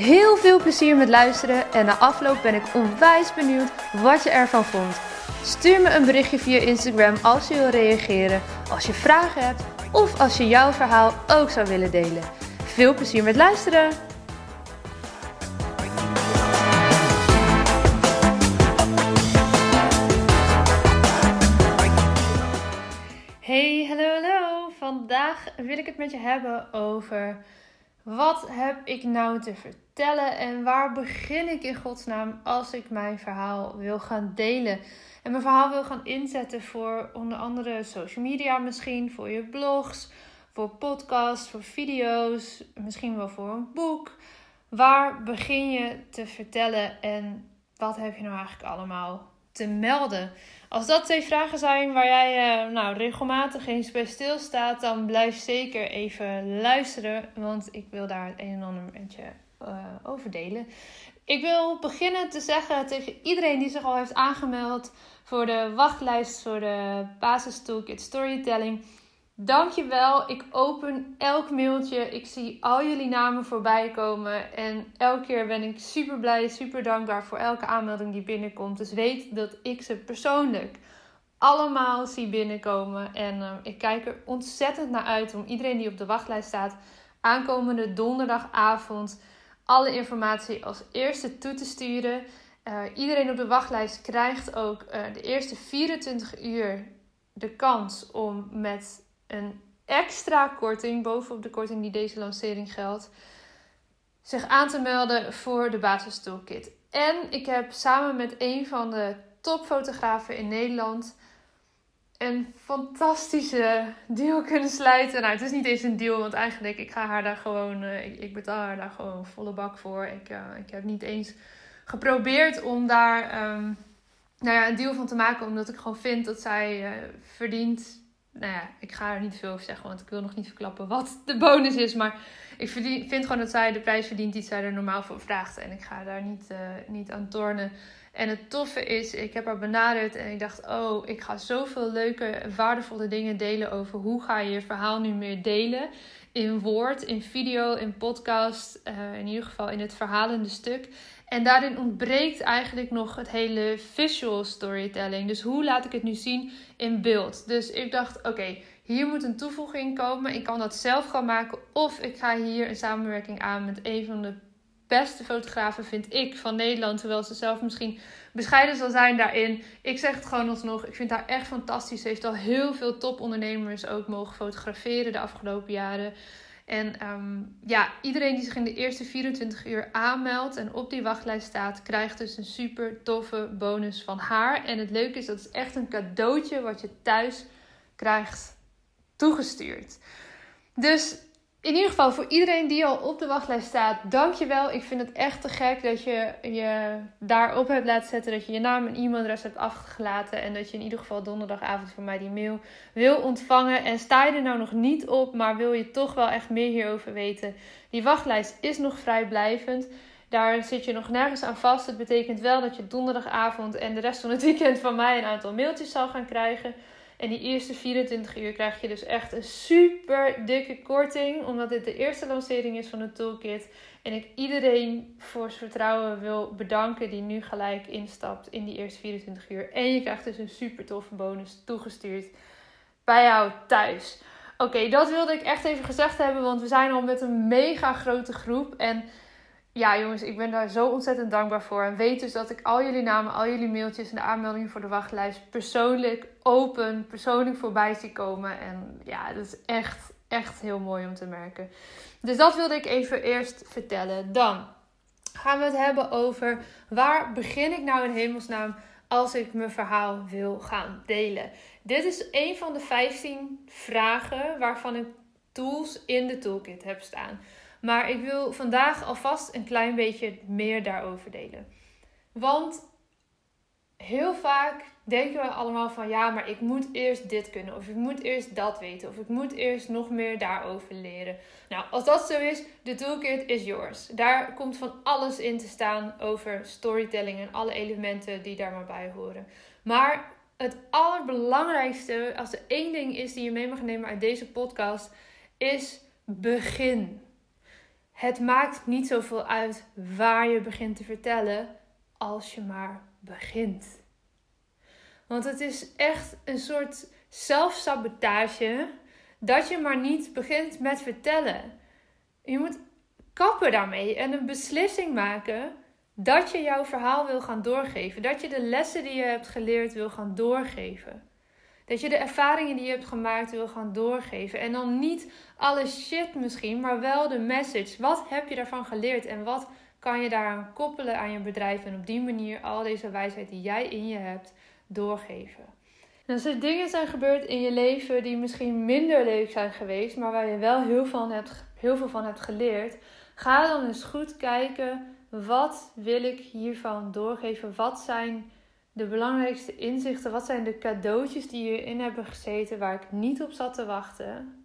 Heel veel plezier met luisteren en na afloop ben ik onwijs benieuwd wat je ervan vond. Stuur me een berichtje via Instagram als je wil reageren, als je vragen hebt of als je jouw verhaal ook zou willen delen. Veel plezier met luisteren! Hey, hallo, hallo! Vandaag wil ik het met je hebben over wat heb ik nou te vertellen en waar begin ik in godsnaam als ik mijn verhaal wil gaan delen. En mijn verhaal wil gaan inzetten voor onder andere social media misschien, voor je blogs, voor podcasts, voor video's, misschien wel voor een boek. Waar begin je te vertellen en wat heb je nou eigenlijk allemaal te melden? Als dat twee vragen zijn waar jij uh, nou, regelmatig eens bij stilstaat, dan blijf zeker even luisteren, want ik wil daar het een en ander met je uh, over delen. Ik wil beginnen te zeggen tegen iedereen die zich al heeft aangemeld voor de wachtlijst voor de Basis Toolkit Storytelling. Dankjewel. Ik open elk mailtje. Ik zie al jullie namen voorbij komen. En elke keer ben ik super blij, super dankbaar voor elke aanmelding die binnenkomt. Dus weet dat ik ze persoonlijk allemaal zie binnenkomen. En uh, ik kijk er ontzettend naar uit om iedereen die op de wachtlijst staat aankomende donderdagavond alle informatie als eerste toe te sturen. Uh, iedereen op de wachtlijst krijgt ook uh, de eerste 24 uur de kans om met een extra korting, bovenop de korting die deze lancering geldt, zich aan te melden voor de Basis Toolkit. En ik heb samen met een van de topfotografen in Nederland een fantastische deal kunnen sluiten. Nou, het is niet eens een deal, want eigenlijk ik ga haar daar gewoon, uh, ik, betaal haar daar gewoon volle bak voor. Ik, uh, ik heb niet eens geprobeerd om daar um, nou ja, een deal van te maken, omdat ik gewoon vind dat zij uh, verdient. Nou ja, ik ga er niet veel over zeggen, want ik wil nog niet verklappen wat de bonus is. Maar ik vind gewoon dat zij de prijs verdient die zij er normaal voor vraagt. En ik ga daar niet, niet aan tornen. En het toffe is, ik heb haar benaderd en ik dacht, oh, ik ga zoveel leuke, waardevolle dingen delen over hoe ga je je verhaal nu meer delen. In woord, in video, in podcast, uh, in ieder geval in het verhalende stuk. En daarin ontbreekt eigenlijk nog het hele visual storytelling. Dus hoe laat ik het nu zien in beeld? Dus ik dacht, oké, hier moet een toevoeging komen. Ik kan dat zelf gaan maken. Of ik ga hier een samenwerking aan met een van de beste fotografen, vind ik, van Nederland. Terwijl ze zelf misschien bescheiden zal zijn daarin. Ik zeg het gewoon alsnog. Ik vind haar echt fantastisch. Ze heeft al heel veel topondernemers ook mogen fotograferen de afgelopen jaren. En um, ja, iedereen die zich in de eerste 24 uur aanmeldt en op die wachtlijst staat, krijgt dus een super toffe bonus van haar. En het leuke is, dat is echt een cadeautje wat je thuis krijgt toegestuurd. Dus in ieder geval voor iedereen die al op de wachtlijst staat, dankjewel. Ik vind het echt te gek dat je je daarop hebt laten zetten. Dat je je naam en e-mailadres hebt afgelaten. En dat je in ieder geval donderdagavond van mij die mail wil ontvangen. En sta je er nou nog niet op, maar wil je toch wel echt meer hierover weten? Die wachtlijst is nog vrijblijvend. Daar zit je nog nergens aan vast. Het betekent wel dat je donderdagavond en de rest van het weekend van mij een aantal mailtjes zal gaan krijgen. En die eerste 24 uur krijg je dus echt een super dikke korting. Omdat dit de eerste lancering is van de toolkit. En ik iedereen voor zijn vertrouwen wil bedanken die nu gelijk instapt in die eerste 24 uur. En je krijgt dus een super toffe bonus toegestuurd bij jou thuis. Oké, dat wilde ik echt even gezegd hebben. Want we zijn al met een mega grote groep. En ja, jongens, ik ben daar zo ontzettend dankbaar voor. En weet dus dat ik al jullie namen, al jullie mailtjes en de aanmeldingen voor de wachtlijst persoonlijk open, persoonlijk voorbij zie komen. En ja, dat is echt, echt heel mooi om te merken. Dus dat wilde ik even eerst vertellen. Dan gaan we het hebben over waar begin ik nou in hemelsnaam als ik mijn verhaal wil gaan delen. Dit is een van de 15 vragen waarvan ik tools in de toolkit heb staan. Maar ik wil vandaag alvast een klein beetje meer daarover delen. Want heel vaak denken we allemaal van ja, maar ik moet eerst dit kunnen. Of ik moet eerst dat weten. Of ik moet eerst nog meer daarover leren. Nou, als dat zo is, de toolkit is yours. Daar komt van alles in te staan over storytelling en alle elementen die daar maar bij horen. Maar het allerbelangrijkste, als er één ding is die je mee mag nemen uit deze podcast, is begin. Het maakt niet zoveel uit waar je begint te vertellen, als je maar begint. Want het is echt een soort zelfsabotage dat je maar niet begint met vertellen. Je moet kappen daarmee en een beslissing maken dat je jouw verhaal wil gaan doorgeven. Dat je de lessen die je hebt geleerd wil gaan doorgeven. Dat je de ervaringen die je hebt gemaakt wil gaan doorgeven. En dan niet alle shit misschien, maar wel de message. Wat heb je daarvan geleerd en wat kan je daaraan koppelen aan je bedrijf en op die manier al deze wijsheid die jij in je hebt doorgeven. En als er dingen zijn gebeurd in je leven die misschien minder leuk zijn geweest, maar waar je wel heel, van hebt, heel veel van hebt geleerd, ga dan eens goed kijken wat wil ik hiervan doorgeven? Wat zijn de belangrijkste inzichten? Wat zijn de cadeautjes die hierin hebben gezeten waar ik niet op zat te wachten?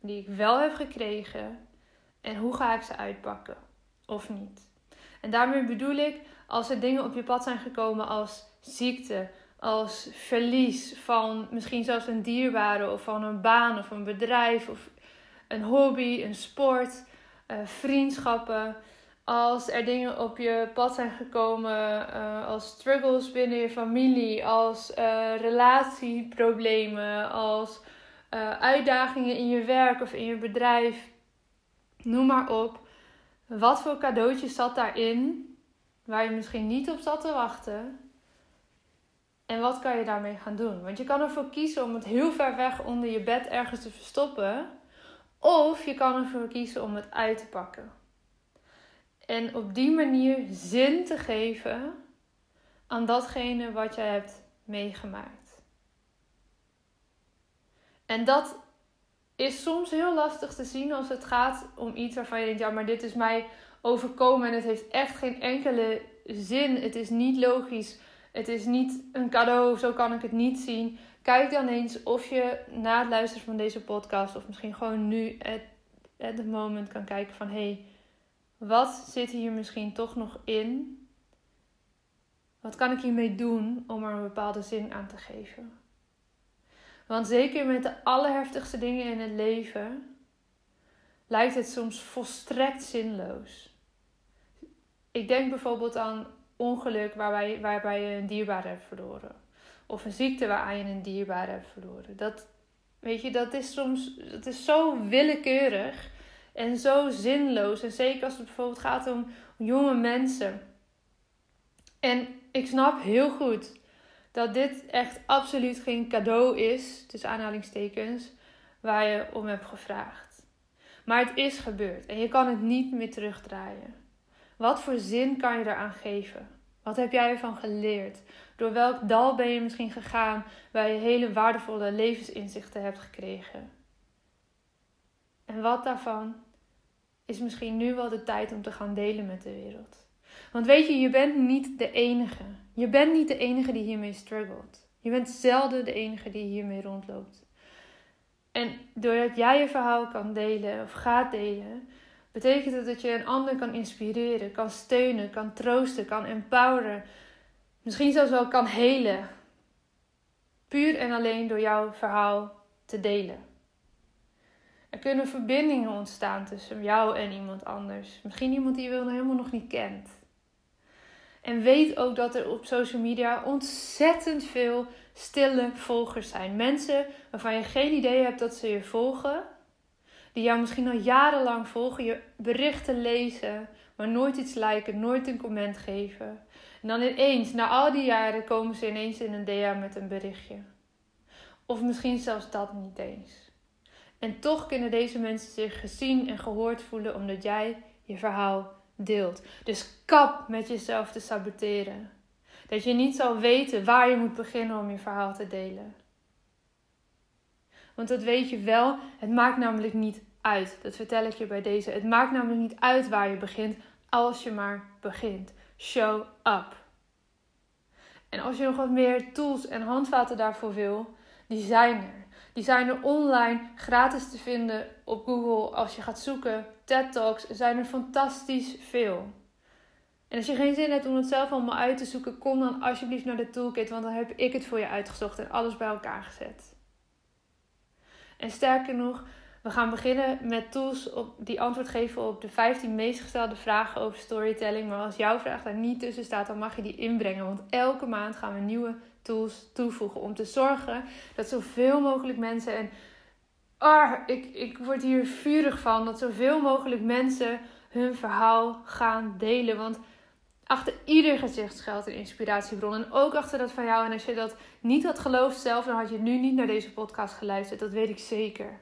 Die ik wel heb gekregen. En hoe ga ik ze uitpakken? Of niet? En daarmee bedoel ik, als er dingen op je pad zijn gekomen als ziekte, als verlies van misschien zelfs een dierbare of van een baan of een bedrijf of een hobby, een sport, uh, vriendschappen als er dingen op je pad zijn gekomen, uh, als struggles binnen je familie, als uh, relatieproblemen, als uh, uitdagingen in je werk of in je bedrijf, noem maar op. Wat voor cadeautjes zat daarin waar je misschien niet op zat te wachten? En wat kan je daarmee gaan doen? Want je kan ervoor kiezen om het heel ver weg onder je bed ergens te verstoppen. Of je kan ervoor kiezen om het uit te pakken. En op die manier zin te geven aan datgene wat jij hebt meegemaakt. En dat is soms heel lastig te zien als het gaat om iets waarvan je denkt: ja, maar dit is mij overkomen en het heeft echt geen enkele zin. Het is niet logisch. Het is niet een cadeau, zo kan ik het niet zien. Kijk dan eens of je na het luisteren van deze podcast, of misschien gewoon nu, at, at the moment, kan kijken van hé, hey, wat zit hier misschien toch nog in? Wat kan ik hiermee doen om er een bepaalde zin aan te geven? Want zeker met de allerheftigste dingen in het leven lijkt het soms volstrekt zinloos. Ik denk bijvoorbeeld aan ongeluk waarbij, waarbij je een dierbare hebt verloren. Of een ziekte waaraan je een dierbare hebt verloren. Dat, weet je, dat is soms dat is zo willekeurig. En zo zinloos. En zeker als het bijvoorbeeld gaat om jonge mensen. En ik snap heel goed dat dit echt absoluut geen cadeau is, tussen aanhalingstekens, waar je om hebt gevraagd. Maar het is gebeurd en je kan het niet meer terugdraaien. Wat voor zin kan je eraan geven? Wat heb jij ervan geleerd? Door welk dal ben je misschien gegaan waar je hele waardevolle levensinzichten hebt gekregen? En wat daarvan is misschien nu wel de tijd om te gaan delen met de wereld. Want weet je, je bent niet de enige. Je bent niet de enige die hiermee struggelt. Je bent zelden de enige die hiermee rondloopt. En doordat jij je verhaal kan delen of gaat delen, betekent het dat je een ander kan inspireren, kan steunen, kan troosten, kan empoweren. Misschien zelfs wel kan helen. Puur en alleen door jouw verhaal te delen. Er kunnen verbindingen ontstaan tussen jou en iemand anders. Misschien iemand die je helemaal nog niet kent. En weet ook dat er op social media ontzettend veel stille volgers zijn. Mensen waarvan je geen idee hebt dat ze je volgen. Die jou misschien al jarenlang volgen, je berichten lezen, maar nooit iets liken, nooit een comment geven. En dan ineens, na al die jaren, komen ze ineens in een DM met een berichtje. Of misschien zelfs dat niet eens. En toch kunnen deze mensen zich gezien en gehoord voelen omdat jij je verhaal deelt. Dus kap met jezelf te saboteren. Dat je niet zal weten waar je moet beginnen om je verhaal te delen. Want dat weet je wel, het maakt namelijk niet uit. Dat vertel ik je bij deze. Het maakt namelijk niet uit waar je begint als je maar begint. show up. En als je nog wat meer tools en handvaten daarvoor wil, die zijn er. Die zijn er online gratis te vinden op Google als je gaat zoeken. TED Talks zijn er fantastisch veel. En als je geen zin hebt om het zelf allemaal uit te zoeken, kom dan alsjeblieft naar de toolkit, want dan heb ik het voor je uitgezocht en alles bij elkaar gezet. En sterker nog, we gaan beginnen met tools op, die antwoord geven op de 15 meest gestelde vragen over storytelling. Maar als jouw vraag daar niet tussen staat, dan mag je die inbrengen. Want elke maand gaan we nieuwe tools toevoegen om te zorgen dat zoveel mogelijk mensen. En ah, ik, ik word hier vurig van dat zoveel mogelijk mensen hun verhaal gaan delen. Want achter ieder gezicht schuilt een inspiratiebron. En ook achter dat van jou. En als je dat niet had geloofd zelf, dan had je nu niet naar deze podcast geluisterd. Dat weet ik zeker.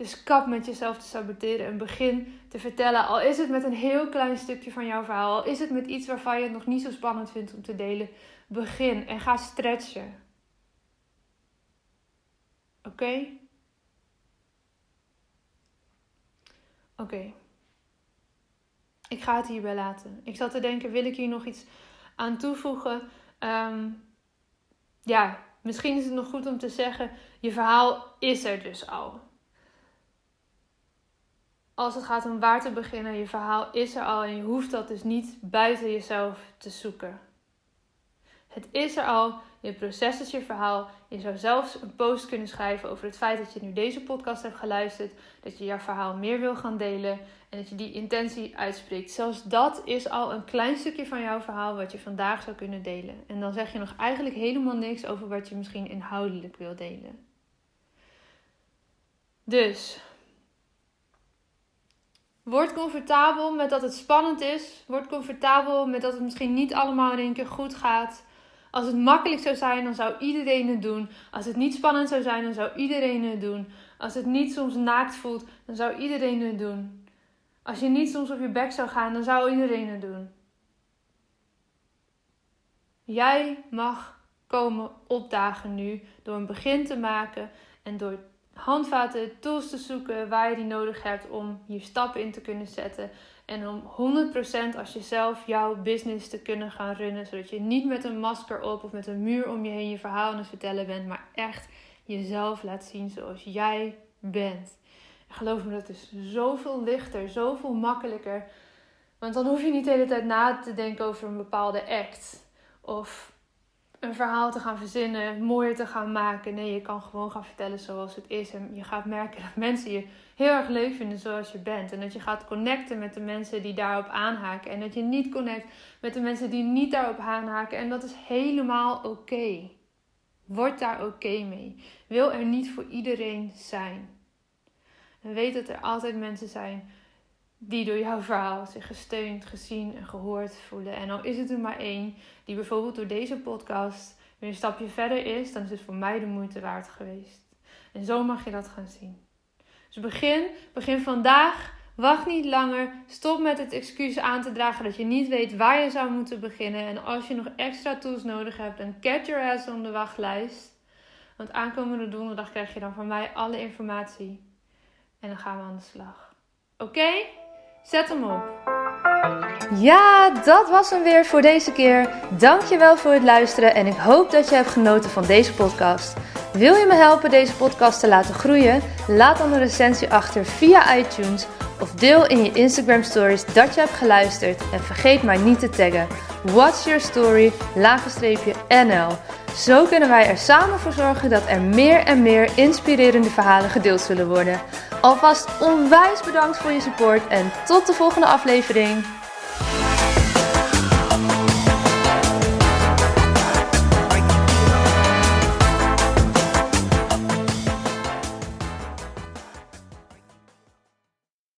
Dus kap met jezelf te saboteren en begin te vertellen. Al is het met een heel klein stukje van jouw verhaal. Al is het met iets waarvan je het nog niet zo spannend vindt om te delen. Begin en ga stretchen. Oké? Oké. Ik ga het hierbij laten. Ik zat te denken, wil ik hier nog iets aan toevoegen? Um, ja, misschien is het nog goed om te zeggen, je verhaal is er dus al als het gaat om waar te beginnen, je verhaal is er al en je hoeft dat dus niet buiten jezelf te zoeken. Het is er al, je proces is je verhaal. Je zou zelfs een post kunnen schrijven over het feit dat je nu deze podcast hebt geluisterd, dat je jouw verhaal meer wil gaan delen en dat je die intentie uitspreekt. Zelfs dat is al een klein stukje van jouw verhaal wat je vandaag zou kunnen delen. En dan zeg je nog eigenlijk helemaal niks over wat je misschien inhoudelijk wil delen. Dus Word comfortabel met dat het spannend is. Word comfortabel met dat het misschien niet allemaal in één keer goed gaat. Als het makkelijk zou zijn, dan zou iedereen het doen. Als het niet spannend zou zijn, dan zou iedereen het doen. Als het niet soms naakt voelt, dan zou iedereen het doen. Als je niet soms op je bek zou gaan, dan zou iedereen het doen. Jij mag komen opdagen nu door een begin te maken en door handvaten, tools te zoeken waar je die nodig hebt om je stappen in te kunnen zetten. En om 100% als je zelf jouw business te kunnen gaan runnen. Zodat je niet met een masker op of met een muur om je heen je verhaal aan het vertellen bent. Maar echt jezelf laat zien zoals jij bent. En geloof me, dat is zoveel lichter, zoveel makkelijker. Want dan hoef je niet de hele tijd na te denken over een bepaalde act. Of een verhaal te gaan verzinnen, mooier te gaan maken. Nee, je kan gewoon gaan vertellen zoals het is. En je gaat merken dat mensen je heel erg leuk vinden zoals je bent. En dat je gaat connecten met de mensen die daarop aanhaken. En dat je niet connect met de mensen die niet daarop aanhaken. En dat is helemaal oké. Word daar oké mee. Wil er niet voor iedereen zijn. En weet dat er altijd mensen zijn die door jouw verhaal zich gesteund, gezien en gehoord voelen. En al is het er maar één die bijvoorbeeld door deze podcast weer een stapje verder is, dan is het voor mij de moeite waard geweest. En zo mag je dat gaan zien. Dus begin, begin vandaag. Wacht niet langer. Stop met het excuus aan te dragen dat je niet weet waar je zou moeten beginnen. En als je nog extra tools nodig hebt, dan get your ass on de wachtlijst. Want aankomende donderdag krijg je dan van mij alle informatie. En dan gaan we aan de slag. Oké? Zet hem op. Ja, dat was hem weer voor deze keer. Dankjewel voor het luisteren en ik hoop dat je hebt genoten van deze podcast. Wil je me helpen deze podcast te laten groeien? Laat dan een recensie achter via iTunes of deel in je Instagram stories dat je hebt geluisterd en vergeet mij niet te taggen. What's your story? NL. Zo kunnen wij er samen voor zorgen dat er meer en meer inspirerende verhalen gedeeld zullen worden. Alvast onwijs bedankt voor je support en tot de volgende aflevering.